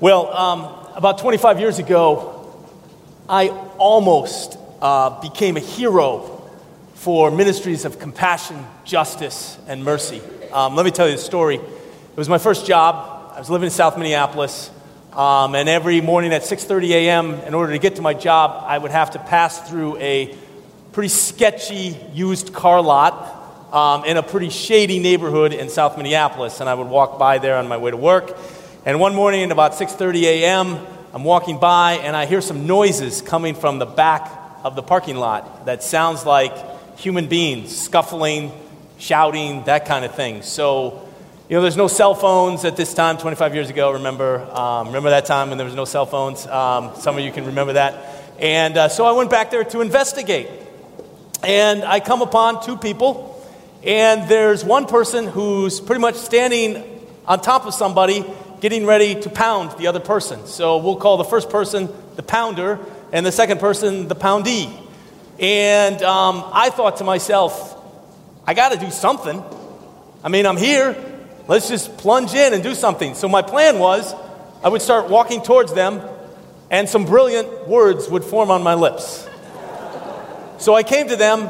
Well, um, about 25 years ago, I almost uh, became a hero for ministries of compassion, justice, and mercy. Um, let me tell you the story. It was my first job. I was living in South Minneapolis, um, and every morning at 6:30 a.m., in order to get to my job, I would have to pass through a pretty sketchy used car lot um, in a pretty shady neighborhood in South Minneapolis, and I would walk by there on my way to work. And one morning at about 6:30 a.m., I'm walking by and I hear some noises coming from the back of the parking lot that sounds like human beings scuffling, shouting, that kind of thing. So, you know, there's no cell phones at this time, 25 years ago, remember? Um, remember that time when there was no cell phones? Um, some of you can remember that. And uh, so I went back there to investigate. And I come upon two people, and there's one person who's pretty much standing on top of somebody getting ready to pound the other person. So we'll call the first person the pounder and the second person the poundee. And um, I thought to myself, I got to do something. I mean, I'm here. Let's just plunge in and do something. So my plan was I would start walking towards them, and some brilliant words would form on my lips. So I came to them,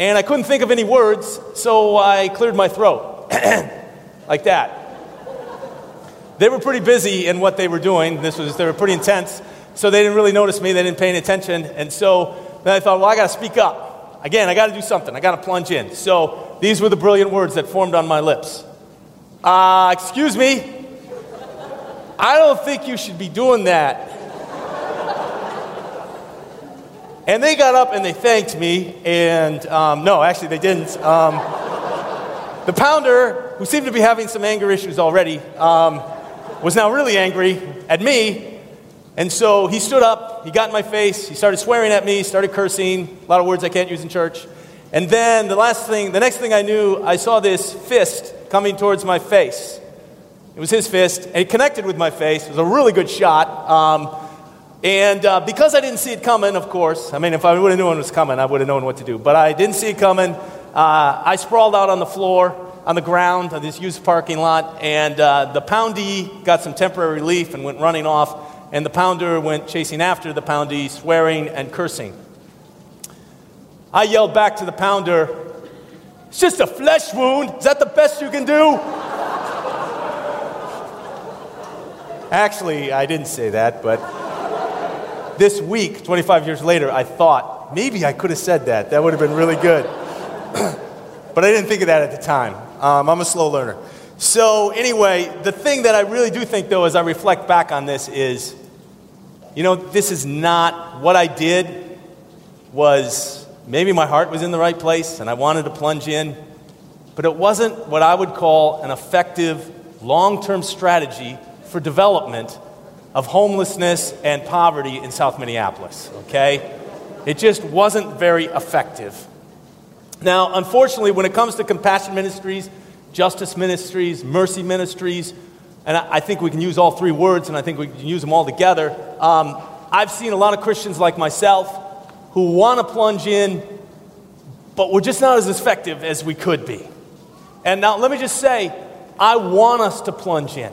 and I couldn't think of any words, so I cleared my throat. like that. They were pretty busy in what they were doing. This was, they were pretty intense. So they didn't really notice me. They didn't pay any attention. And so then I thought, well, I got to speak up. Again, I got to do something. I got to plunge in. So these were the brilliant words that formed on my lips. Uh, excuse me. I don't think you should be doing that. And they got up and they thanked me. And um, no, actually, they didn't. Um, the pounder, who seemed to be having some anger issues already, um, was now really angry at me. And so he stood up, he got in my face, he started swearing at me, started cursing, a lot of words I can't use in church. And then the last thing, the next thing I knew, I saw this fist coming towards my face. It was his fist, and it connected with my face. It was a really good shot. Um, and uh, because I didn't see it coming, of course, I mean, if I would have known it was coming, I would have known what to do. But I didn't see it coming. Uh, I sprawled out on the floor on the ground of this used parking lot, and uh, the poundee got some temporary relief and went running off, and the pounder went chasing after the poundee, swearing and cursing. I yelled back to the pounder, It's just a flesh wound. Is that the best you can do? Actually, I didn't say that, but this week, 25 years later, I thought maybe I could have said that. That would have been really good. but I didn't think of that at the time. Um, I'm a slow learner. So, anyway, the thing that I really do think, though, as I reflect back on this, is you know, this is not what I did, was maybe my heart was in the right place and I wanted to plunge in, but it wasn't what I would call an effective long term strategy for development of homelessness and poverty in South Minneapolis, okay? It just wasn't very effective. Now, unfortunately, when it comes to compassion ministries, justice ministries, mercy ministries, and I think we can use all three words and I think we can use them all together. Um, I've seen a lot of Christians like myself who want to plunge in, but we're just not as effective as we could be. And now, let me just say, I want us to plunge in.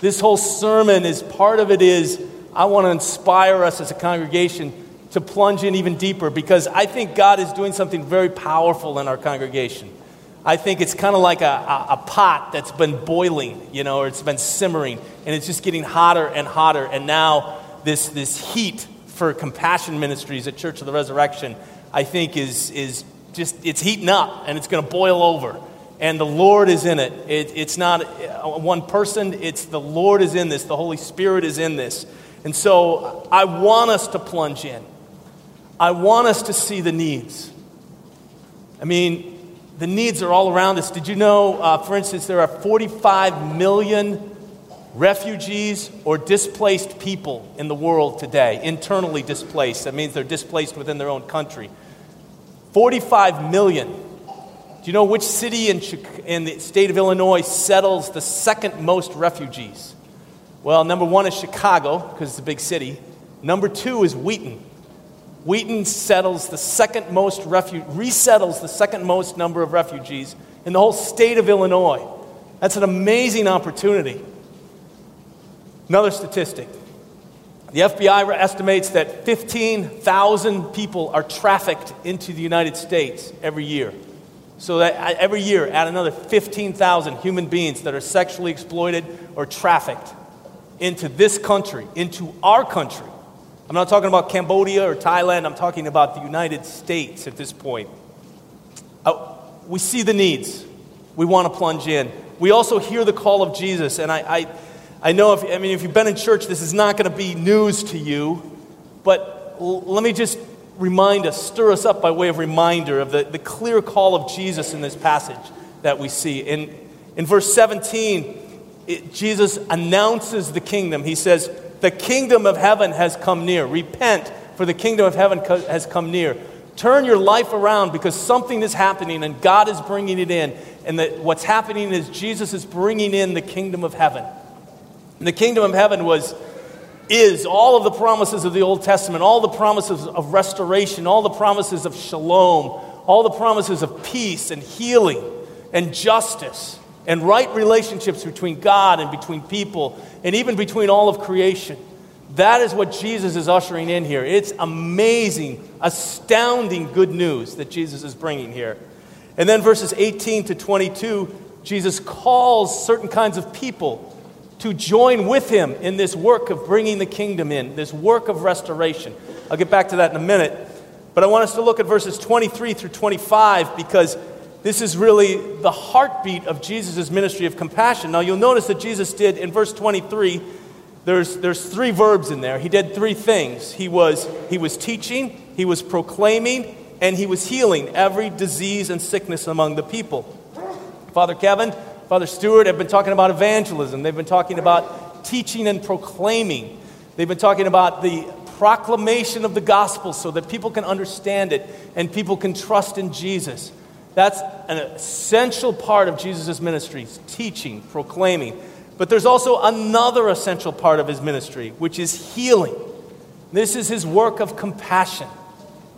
This whole sermon is part of it is I want to inspire us as a congregation to plunge in even deeper because I think God is doing something very powerful in our congregation. I think it's kind of like a, a, a, pot that's been boiling, you know, or it's been simmering, and it's just getting hotter and hotter. And now, this, this heat for compassion ministries at Church of the Resurrection, I think, is, is just, it's heating up and it's going to boil over. And the Lord is in it. it. It's not uh, one person, it's the Lord is in this, the Holy Spirit is in this. And so I want us to plunge in. I want us to see the needs. I mean, the needs are all around us. Did you know, uh, for instance, there are 45 million refugees or displaced people in the world today, internally displaced. That means they're displaced within their own country. 45 million. Do you know which city in, in the state of Illinois settles the second most refugees? Well, number one is Chicago, because it's a big city. Number two is Wheaton. Wheaton settles the second most refu- resettles the second most number of refugees in the whole state of Illinois. That's an amazing opportunity. Another statistic the FBI estimates that 15,000 people are trafficked into the United States every year. So that every year, add another 15,000 human beings that are sexually exploited or trafficked into this country, into our country. I'm not talking about Cambodia or Thailand, I'm talking about the United States at this point. Uh, we see the needs. We want to plunge in. We also hear the call of Jesus, and I, I, I know if, I mean, if you've been in church, this is not going to be news to you, but l- let me just remind us, stir us up by way of reminder of the, the clear call of Jesus in this passage that we see. In, in verse 17, it, Jesus announces the kingdom. He says, The kingdom of heaven has come near. Repent, for the kingdom of heaven co- has come near. Turn your life around because something is happening and God is bringing it in. And that what's happening is Jesus is bringing in the kingdom of heaven. And the kingdom of heaven was is all of the promises of the Old Testament, all the promises of restoration, all the promises of shalom, all the promises of peace and healing and justice and right relationships between God and between people and even between all of creation. That is what Jesus is ushering in here. It's amazing, astounding good news that Jesus is bringing here. And then verses 18 to 22, Jesus calls certain kinds of people to join with him in this work of bringing the kingdom in, this work of restoration. I'll get back to that in a minute. But I want us to look at verses 23 through 25 because this is really the heartbeat of Jesus' ministry of compassion. Now, you'll notice that Jesus did in verse 23, there's, there's three verbs in there. He did three things. He was, he was teaching, he was proclaiming, and he was healing every disease and sickness among the people. Father Kevin Father Stewart have been talking about evangelism. They've been talking about teaching and proclaiming. They've been talking about the proclamation of the gospel so that people can understand it and people can trust in Jesus. That's an essential part of Jesus' ministry teaching, proclaiming. But there's also another essential part of his ministry, which is healing. This is his work of compassion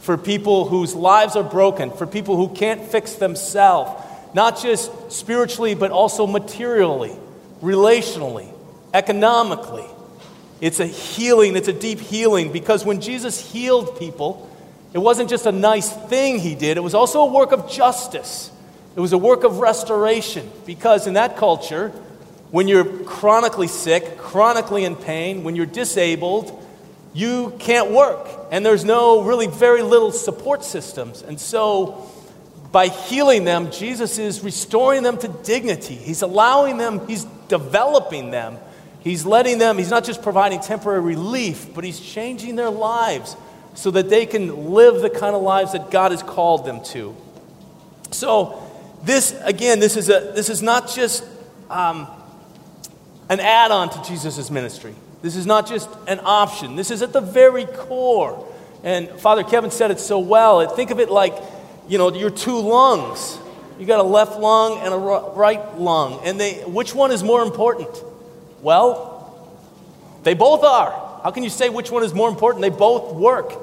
for people whose lives are broken, for people who can't fix themselves not just spiritually, but also materially, relationally, economically. It's a healing, it's a deep healing because when Jesus healed people, it wasn't just a nice thing he did, it was also a work of justice. It was a work of restoration because in that culture, when you're chronically sick, chronically in pain, when you're disabled, you can't work. And there's no really very little support systems. And so by healing them, Jesus is restoring them to dignity. He's allowing them, He's developing them. He's letting them, He's not just providing temporary relief, but He's changing their lives so that they can live the kind of lives that God has called them to. So, this, again, this is, a, this is not just um, an add on to Jesus' ministry. This is not just an option. This is at the very core. And Father Kevin said it so well. Think of it like you know, your two lungs. You got a left lung and a right lung. And they, which one is more important? Well, they both are. How can you say which one is more important? They both work.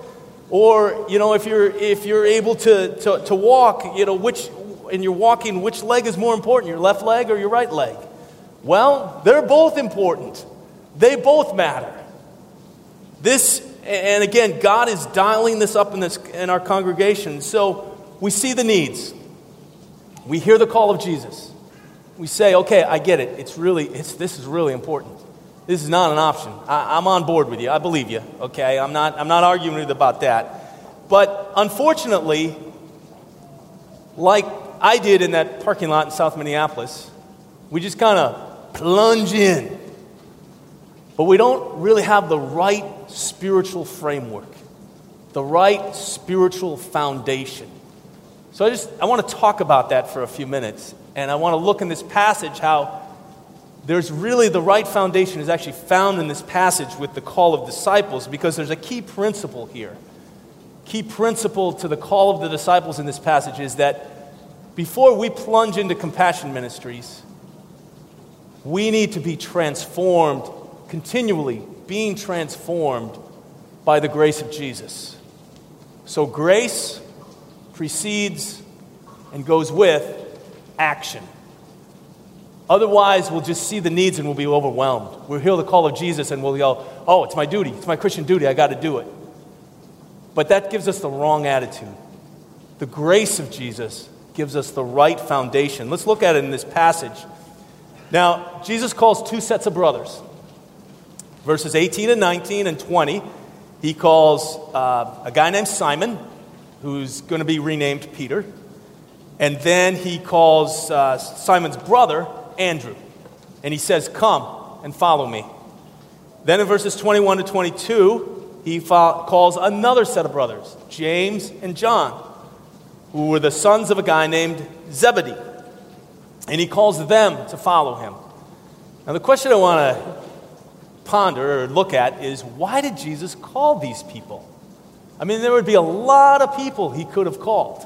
Or, you know, if you're, if you're able to, to, to walk, you know, which, and you're walking, which leg is more important, your left leg or your right leg? Well, they're both important. They both matter. This, and again, God is dialing this up in, this, in our congregation. So, we see the needs. We hear the call of Jesus. We say, okay, I get it. It's really, it's, this is really important. This is not an option. I, I'm on board with you. I believe you. Okay, I'm not, I'm not arguing about that. But unfortunately, like I did in that parking lot in South Minneapolis, we just kind of plunge in. But we don't really have the right spiritual framework, the right spiritual foundation. So I just I want to talk about that for a few minutes. And I want to look in this passage how there's really the right foundation is actually found in this passage with the call of disciples because there's a key principle here. Key principle to the call of the disciples in this passage is that before we plunge into compassion ministries, we need to be transformed continually, being transformed by the grace of Jesus. So, grace precedes and goes with action. Otherwise, we'll just see the needs and we'll be overwhelmed. We'll hear the call of Jesus and we'll yell, oh, it's my duty. It's my Christian duty. I got to do it. But that gives us the wrong attitude. The grace of Jesus gives us the right foundation. Let's look at it in this passage. Now, Jesus calls two sets of brothers. Verses 18 and 19 and 20, he calls uh, a guy named Simon, who's going to be renamed Peter. And then he calls uh, Simon's brother, Andrew. And he says, Come and follow me. Then in verses 21 to 22, he fo- calls another set of brothers, James and John, who were the sons of a guy named Zebedee. And he calls them to follow him. Now, the question I want to ponder or look at is why did Jesus call these people? I mean, there would be a lot of people he could have called,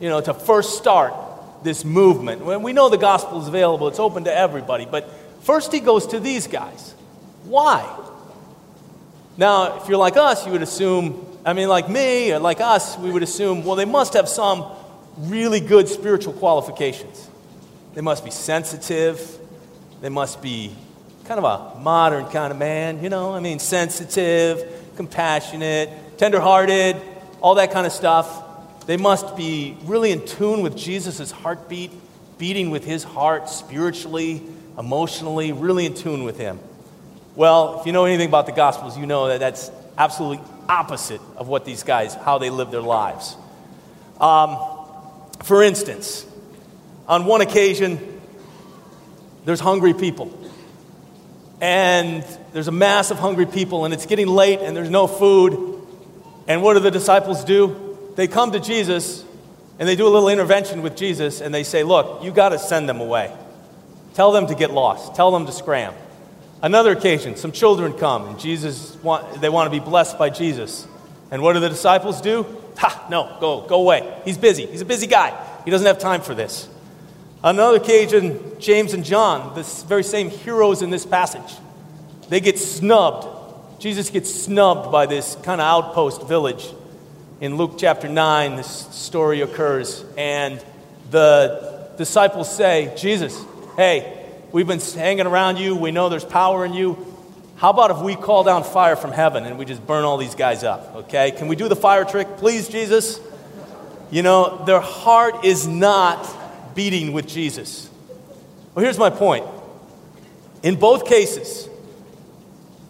you know, to first start this movement. When we know the gospel is available, it's open to everybody, but first he goes to these guys. Why? Now, if you're like us, you would assume, I mean, like me or like us, we would assume, well, they must have some really good spiritual qualifications. They must be sensitive. They must be kind of a modern kind of man, you know? I mean, sensitive, compassionate, tenderhearted, all that kind of stuff. They must be really in tune with Jesus' heartbeat, beating with his heart spiritually, emotionally, really in tune with him. Well, if you know anything about the Gospels, you know that that's absolutely opposite of what these guys, how they live their lives. Um, for instance, on one occasion, there's hungry people. And there's a mass of hungry people, and it's getting late, and there's no food. And what do the disciples do? They come to Jesus and they do a little intervention with Jesus and they say, Look, you got to send them away. Tell them to get lost, tell them to scram. Another occasion, some children come and Jesus want, they want to be blessed by Jesus. And what do the disciples do? Ha, no, go, go away. He's busy. He's a busy guy. He doesn't have time for this. Another occasion, James and John, the very same heroes in this passage, they get snubbed. Jesus gets snubbed by this kind of outpost village in Luke chapter 9, this story occurs, and the disciples say, Jesus, hey, we've been hanging around you. We know there's power in you. How about if we call down fire from heaven and we just burn all these guys up? Okay? Can we do the fire trick, please, Jesus? You know, their heart is not beating with Jesus. Well, here's my point. In both cases,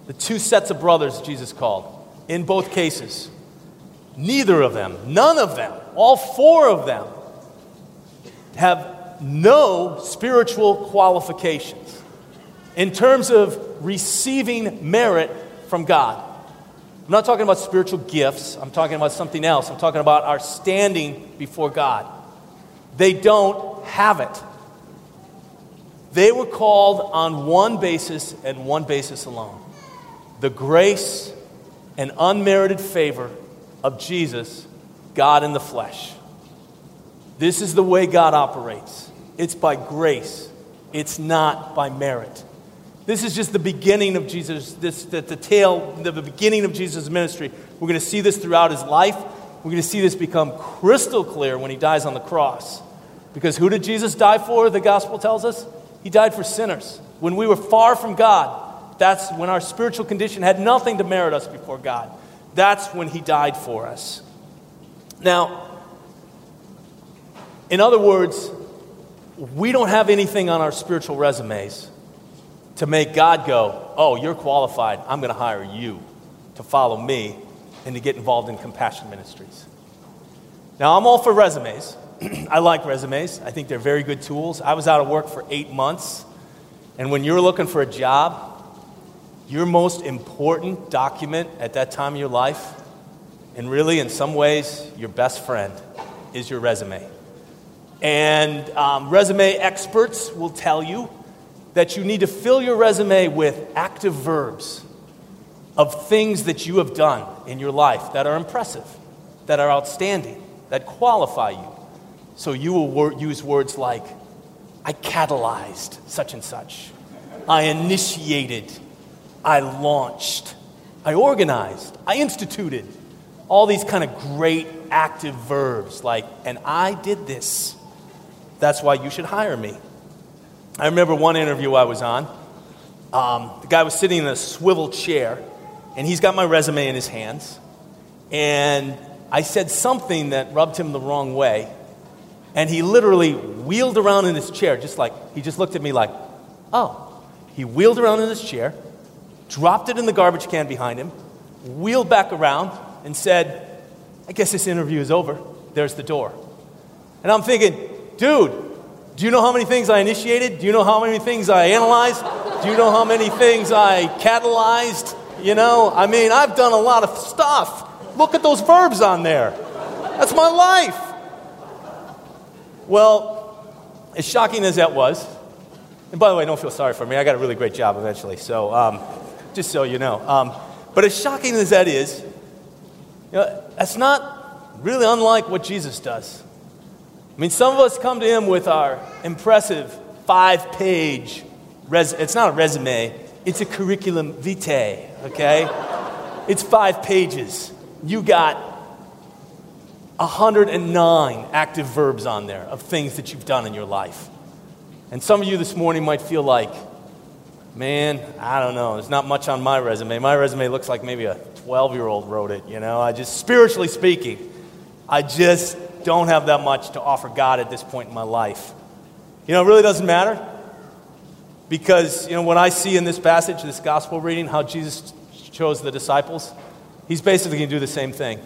the two sets of brothers Jesus called, in both cases, Neither of them, none of them, all four of them have no spiritual qualifications in terms of receiving merit from God. I'm not talking about spiritual gifts, I'm talking about something else. I'm talking about our standing before God. They don't have it. They were called on one basis and one basis alone the grace and unmerited favor of Jesus, God in the flesh. This is the way God operates it's by grace, it's not by merit. This is just the beginning of Jesus, this, the, the tale, the beginning of Jesus' ministry. We're going to see this throughout his life. We're going to see this become crystal clear when he dies on the cross. Because who did Jesus die for, the gospel tells us? He died for sinners. When we were far from God, that's when our spiritual condition had nothing to merit us before God. That's when he died for us. Now, in other words, we don't have anything on our spiritual resumes to make God go, oh, you're qualified. I'm going to hire you to follow me and to get involved in compassion ministries. Now, I'm all for resumes. I like resumes. I think they're very good tools. I was out of work for eight months, and when you're looking for a job, your most important document at that time of your life, and really, in some ways, your best friend, is your resume. And um, resume experts will tell you that you need to fill your resume with active verbs of things that you have done in your life that are impressive, that are outstanding, that qualify you. So you will wor- use words like, I catalyzed such and such, I initiated I launched, I organized, I instituted. All these kind of great active verbs like, and I did this. That's why you should hire me. I remember one interview I was on. Um, the guy was sitting in a swivel chair, and he's got my resume in his hands. And I said something that rubbed him the wrong way. And he literally wheeled around in his chair, just like, he just looked at me like, oh. He wheeled around in his chair, dropped it in the garbage can behind him, wheeled back around, and said, I guess this interview is over. There's the door. And I'm thinking, dude, do you know how many things I initiated? Do you know how many things I analyzed? Do you know how many things I catalyzed? You know, I mean, I've done a lot of stuff. Look at those verbs on there. That's my life. Well, as shocking as that was, and by the way, don't feel sorry for me. I got a really great job eventually. So, um, just so you know. Um, but as shocking as that is, you know, that's not really unlike what Jesus does. I mean, some of us come to him with our impressive five page, res- it's not a resume, it's a curriculum vitae, okay? it's five pages. You got 109 active verbs on there of things that you've done in your life. And some of you this morning might feel like, man, I don't know, there's not much on my resume. My resume looks like maybe a 12 year old wrote it, you know? I just, spiritually speaking, I just don't have that much to offer God at this point in my life. You know, it really doesn't matter because, you know, when I see in this passage, this gospel reading, how Jesus chose the disciples, he's basically going to do the same thing.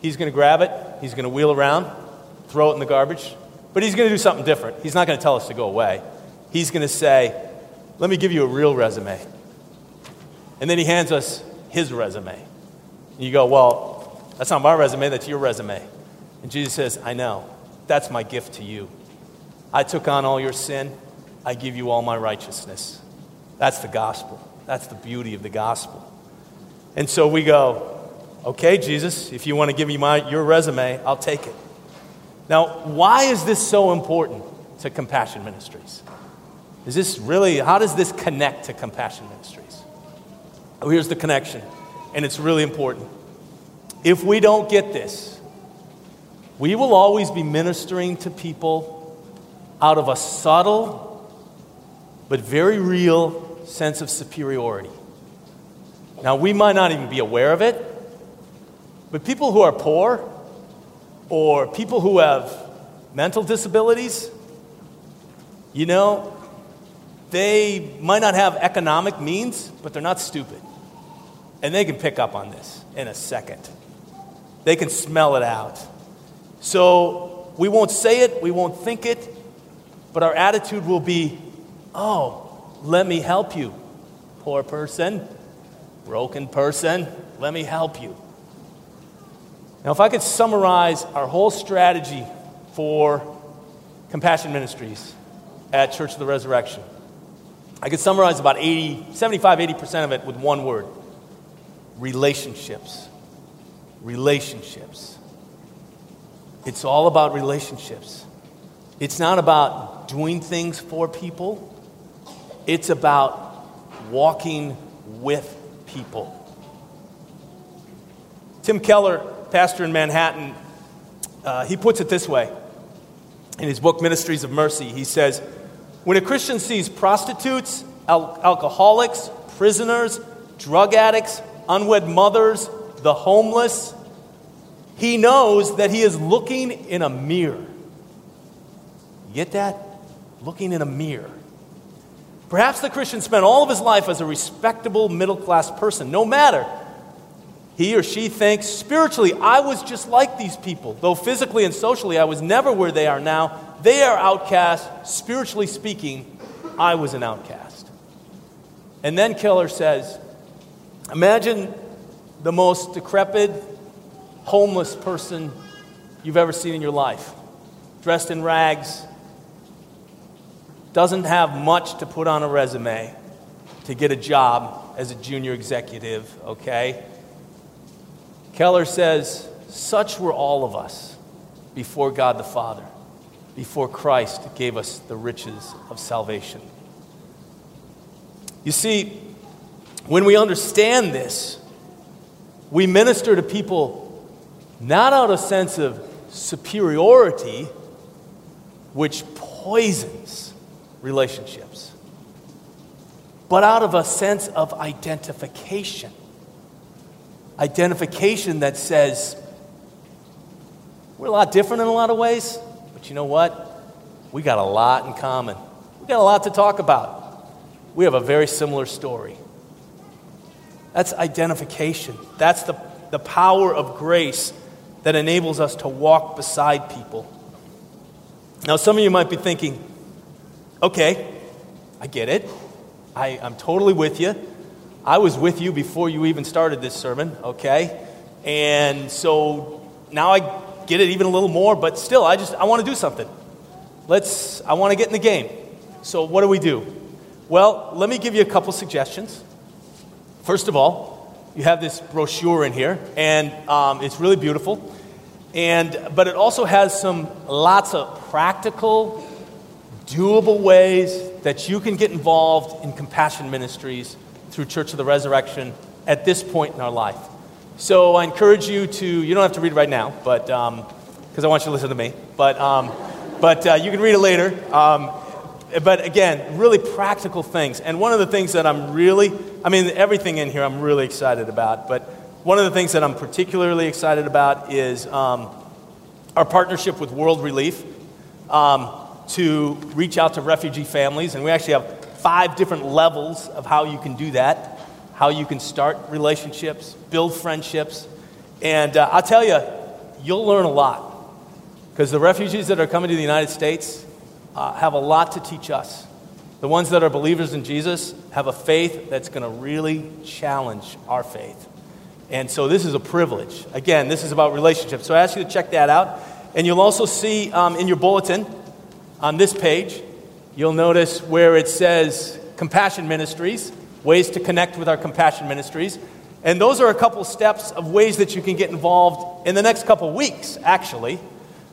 He's going to grab it, he's going to wheel around, throw it in the garbage, but he's going to do something different. He's not going to tell us to go away. He's going to say, Let me give you a real resume. And then he hands us his resume. And you go, Well, that's not my resume, that's your resume. And Jesus says, I know. That's my gift to you. I took on all your sin. I give you all my righteousness. That's the gospel. That's the beauty of the gospel. And so we go, okay, Jesus, if you want to give me my, your resume, I'll take it. Now, why is this so important to Compassion Ministries? Is this really, how does this connect to Compassion Ministries? Oh, here's the connection, and it's really important. If we don't get this, we will always be ministering to people out of a subtle but very real sense of superiority. Now, we might not even be aware of it, but people who are poor or people who have mental disabilities, you know, they might not have economic means, but they're not stupid. And they can pick up on this in a second. They can smell it out. So we won't say it, we won't think it, but our attitude will be, oh, let me help you, poor person, broken person, let me help you. Now, if I could summarize our whole strategy for Compassion Ministries at Church of the Resurrection, I could summarize about 80, 75, 80% of it with one word relationships. Relationships. It's all about relationships. It's not about doing things for people, it's about walking with people. Tim Keller, pastor in Manhattan, uh, he puts it this way in his book, Ministries of Mercy. He says, When a Christian sees prostitutes, al- alcoholics, prisoners, drug addicts, unwed mothers, the homeless, he knows that he is looking in a mirror. Get that? Looking in a mirror. Perhaps the Christian spent all of his life as a respectable middle class person. No matter. He or she thinks spiritually, I was just like these people. Though physically and socially, I was never where they are now. They are outcasts. Spiritually speaking, I was an outcast. And then Keller says, Imagine the most decrepit, homeless person you've ever seen in your life, dressed in rags, doesn't have much to put on a resume to get a job as a junior executive, okay? Keller says, Such were all of us before God the Father, before Christ gave us the riches of salvation. You see, when we understand this, we minister to people not out of a sense of superiority, which poisons relationships, but out of a sense of identification. Identification that says, we're a lot different in a lot of ways, but you know what? We got a lot in common. We got a lot to talk about. We have a very similar story. That's identification. That's the, the power of grace that enables us to walk beside people. Now, some of you might be thinking, okay, I get it. I, I'm totally with you. I was with you before you even started this sermon, okay? And so now I get it even a little more, but still, I just, I want to do something. Let's, I want to get in the game. So what do we do? Well, let me give you a couple suggestions. First of all, you have this brochure in here, and um, it's really beautiful. And, but it also has some lots of practical, doable ways that you can get involved in compassion ministries through Church of the Resurrection at this point in our life. So I encourage you to, you don't have to read it right now, but because um, I want you to listen to me, but, um, but uh, you can read it later. Um, but again, really practical things. And one of the things that I'm really, I mean, everything in here I'm really excited about, but one of the things that I'm particularly excited about is um, our partnership with World Relief um, to reach out to refugee families. And we actually have five different levels of how you can do that how you can start relationships, build friendships. And uh, I'll tell you, you'll learn a lot. Because the refugees that are coming to the United States uh, have a lot to teach us. The ones that are believers in Jesus have a faith that's going to really challenge our faith. And so this is a privilege. Again, this is about relationships. So I ask you to check that out. And you'll also see um, in your bulletin on this page, you'll notice where it says Compassion Ministries ways to connect with our compassion ministries. And those are a couple steps of ways that you can get involved in the next couple weeks, actually.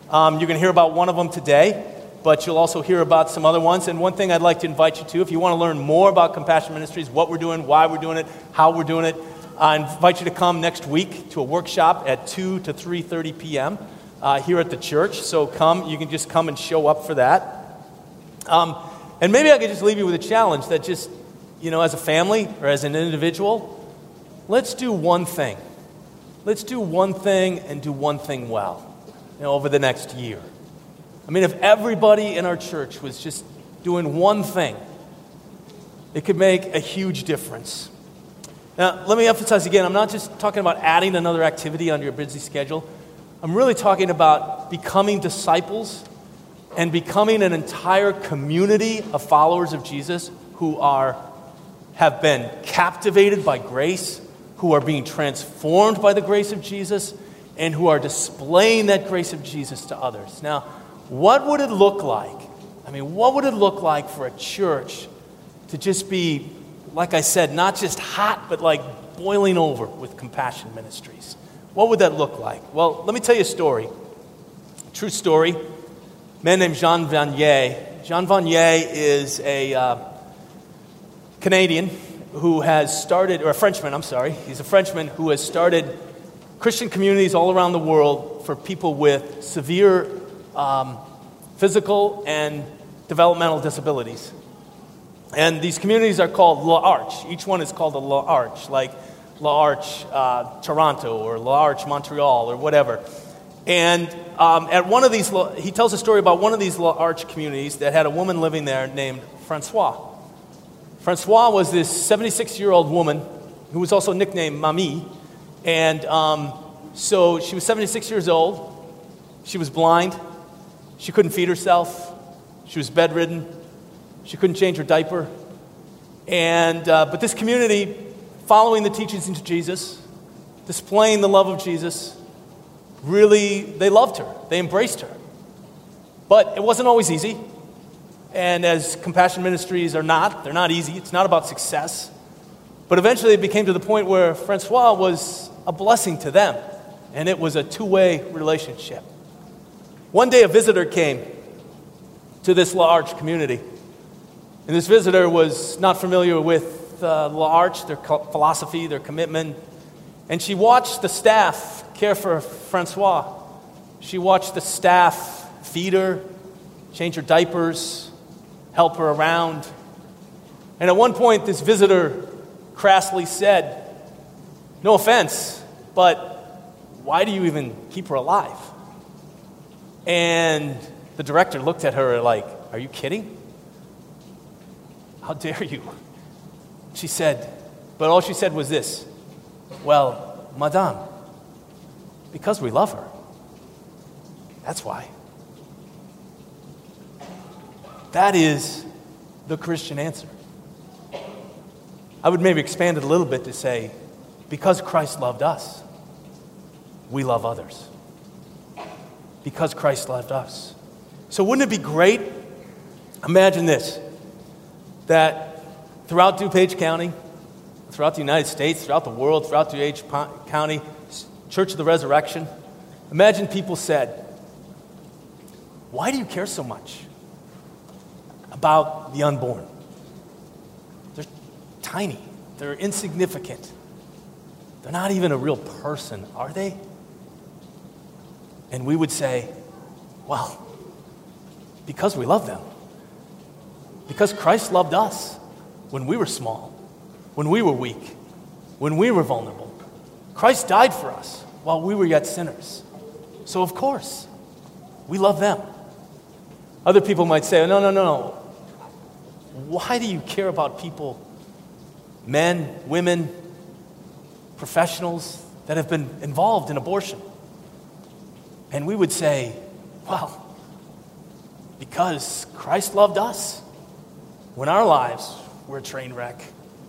Um, you're going to hear about one of them today, but you'll also hear about some other ones. And one thing I'd like to invite you to, if you want to learn more about compassion ministries, what we're doing, why we're doing it, how we're doing it, I invite you to come next week to a workshop at 2 to 3.30 p.m. Uh, here at the church. So come, you can just come and show up for that. Um, and maybe I could just leave you with a challenge that just you know, as a family or as an individual, let's do one thing. Let's do one thing and do one thing well you know, over the next year. I mean, if everybody in our church was just doing one thing, it could make a huge difference. Now, let me emphasize again I'm not just talking about adding another activity on your busy schedule. I'm really talking about becoming disciples and becoming an entire community of followers of Jesus who are have been captivated by grace, who are being transformed by the grace of Jesus, and who are displaying that grace of Jesus to others. Now, what would it look like? I mean, what would it look like for a church to just be, like I said, not just hot, but like boiling over with compassion ministries? What would that look like? Well, let me tell you a story. True story. A man named Jean Vanier. Jean Vanier is a uh, Canadian who has started, or a Frenchman, I'm sorry, he's a Frenchman who has started Christian communities all around the world for people with severe um, physical and developmental disabilities. And these communities are called L'Arche. Each one is called a L'Arche, like L'Arche uh, Toronto or L'Arche Montreal or whatever. And um, at one of these, he tells a story about one of these L'Arche communities that had a woman living there named Francois. Francois was this 76 year old woman who was also nicknamed Mamie. And um, so she was 76 years old. She was blind. She couldn't feed herself. She was bedridden. She couldn't change her diaper. And, uh, but this community, following the teachings of Jesus, displaying the love of Jesus, really, they loved her. They embraced her. But it wasn't always easy. And as compassion ministries are not, they're not easy. It's not about success. But eventually it became to the point where Francois was a blessing to them. And it was a two way relationship. One day a visitor came to this L'Arche community. And this visitor was not familiar with uh, L'Arche, their philosophy, their commitment. And she watched the staff care for Francois. She watched the staff feed her, change her diapers, help her around. And at one point, this visitor crassly said, No offense, but why do you even keep her alive? And the director looked at her like, Are you kidding? How dare you? She said, But all she said was this Well, Madame, because we love her. That's why. That is the Christian answer. I would maybe expand it a little bit to say, because Christ loved us, we love others. Because Christ loved us. So, wouldn't it be great? Imagine this that throughout DuPage County, throughout the United States, throughout the world, throughout DuPage County, Church of the Resurrection, imagine people said, Why do you care so much about the unborn? They're tiny, they're insignificant. They're not even a real person, are they? And we would say, Well, because we love them. Because Christ loved us when we were small, when we were weak, when we were vulnerable. Christ died for us while we were yet sinners. So, of course, we love them. Other people might say, no, no, no, no. Why do you care about people, men, women, professionals that have been involved in abortion? And we would say, well, because Christ loved us when our lives were a train wreck.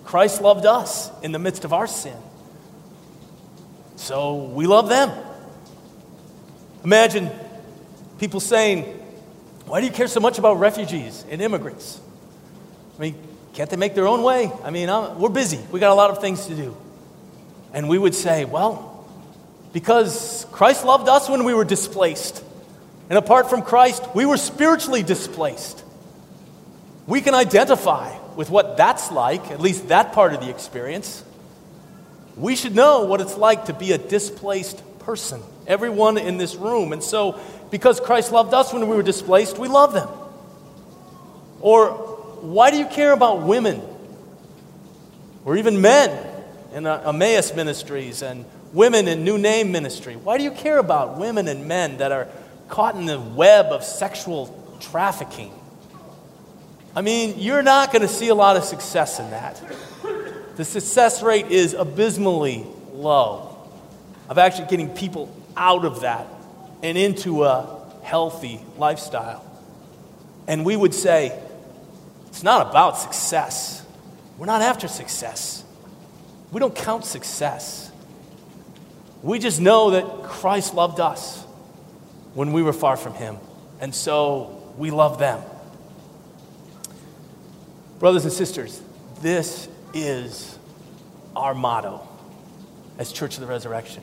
Christ loved us in the midst of our sin. So we love them. Imagine people saying, Why do you care so much about refugees and immigrants? I mean, can't they make their own way? I mean, I'm, we're busy. We got a lot of things to do. And we would say, Well, because Christ loved us when we were displaced. And apart from Christ, we were spiritually displaced. We can identify with what that's like, at least that part of the experience. We should know what it's like to be a displaced person, everyone in this room. And so, because Christ loved us when we were displaced, we love them. Or, why do you care about women? Or even men in uh, Emmaus ministries and women in New Name ministry? Why do you care about women and men that are caught in the web of sexual trafficking? I mean, you're not going to see a lot of success in that. The success rate is abysmally low of actually getting people out of that and into a healthy lifestyle. And we would say, it's not about success. We're not after success. We don't count success. We just know that Christ loved us when we were far from Him. And so we love them. Brothers and sisters, this is our motto as Church of the Resurrection.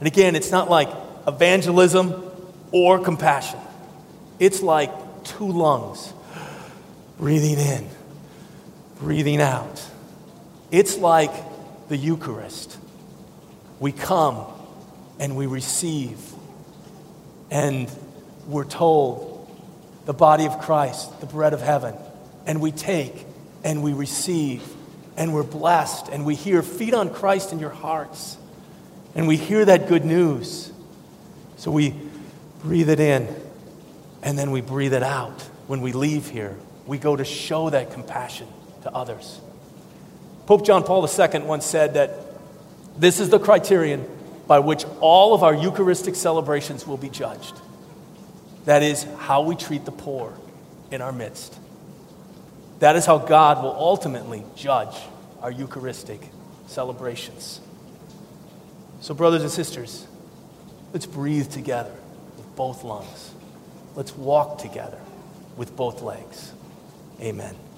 And again, it's not like evangelism or compassion, it's like two lungs breathing in, breathing out. It's like the Eucharist. We come and we receive, and we're told the body of Christ, the bread of heaven and we take and we receive and we're blessed and we hear, feed on Christ in your hearts. And we hear that good news. So we breathe it in and then we breathe it out. When we leave here, we go to show that compassion to others. Pope John Paul II once said that this is the criterion by which all of our Eucharistic celebrations will be judged. That is, how we treat the poor in our midst. That is how God will ultimately judge our Eucharistic celebrations. So, brothers and sisters, let's breathe together with both lungs. Let's walk together with both legs. Amen.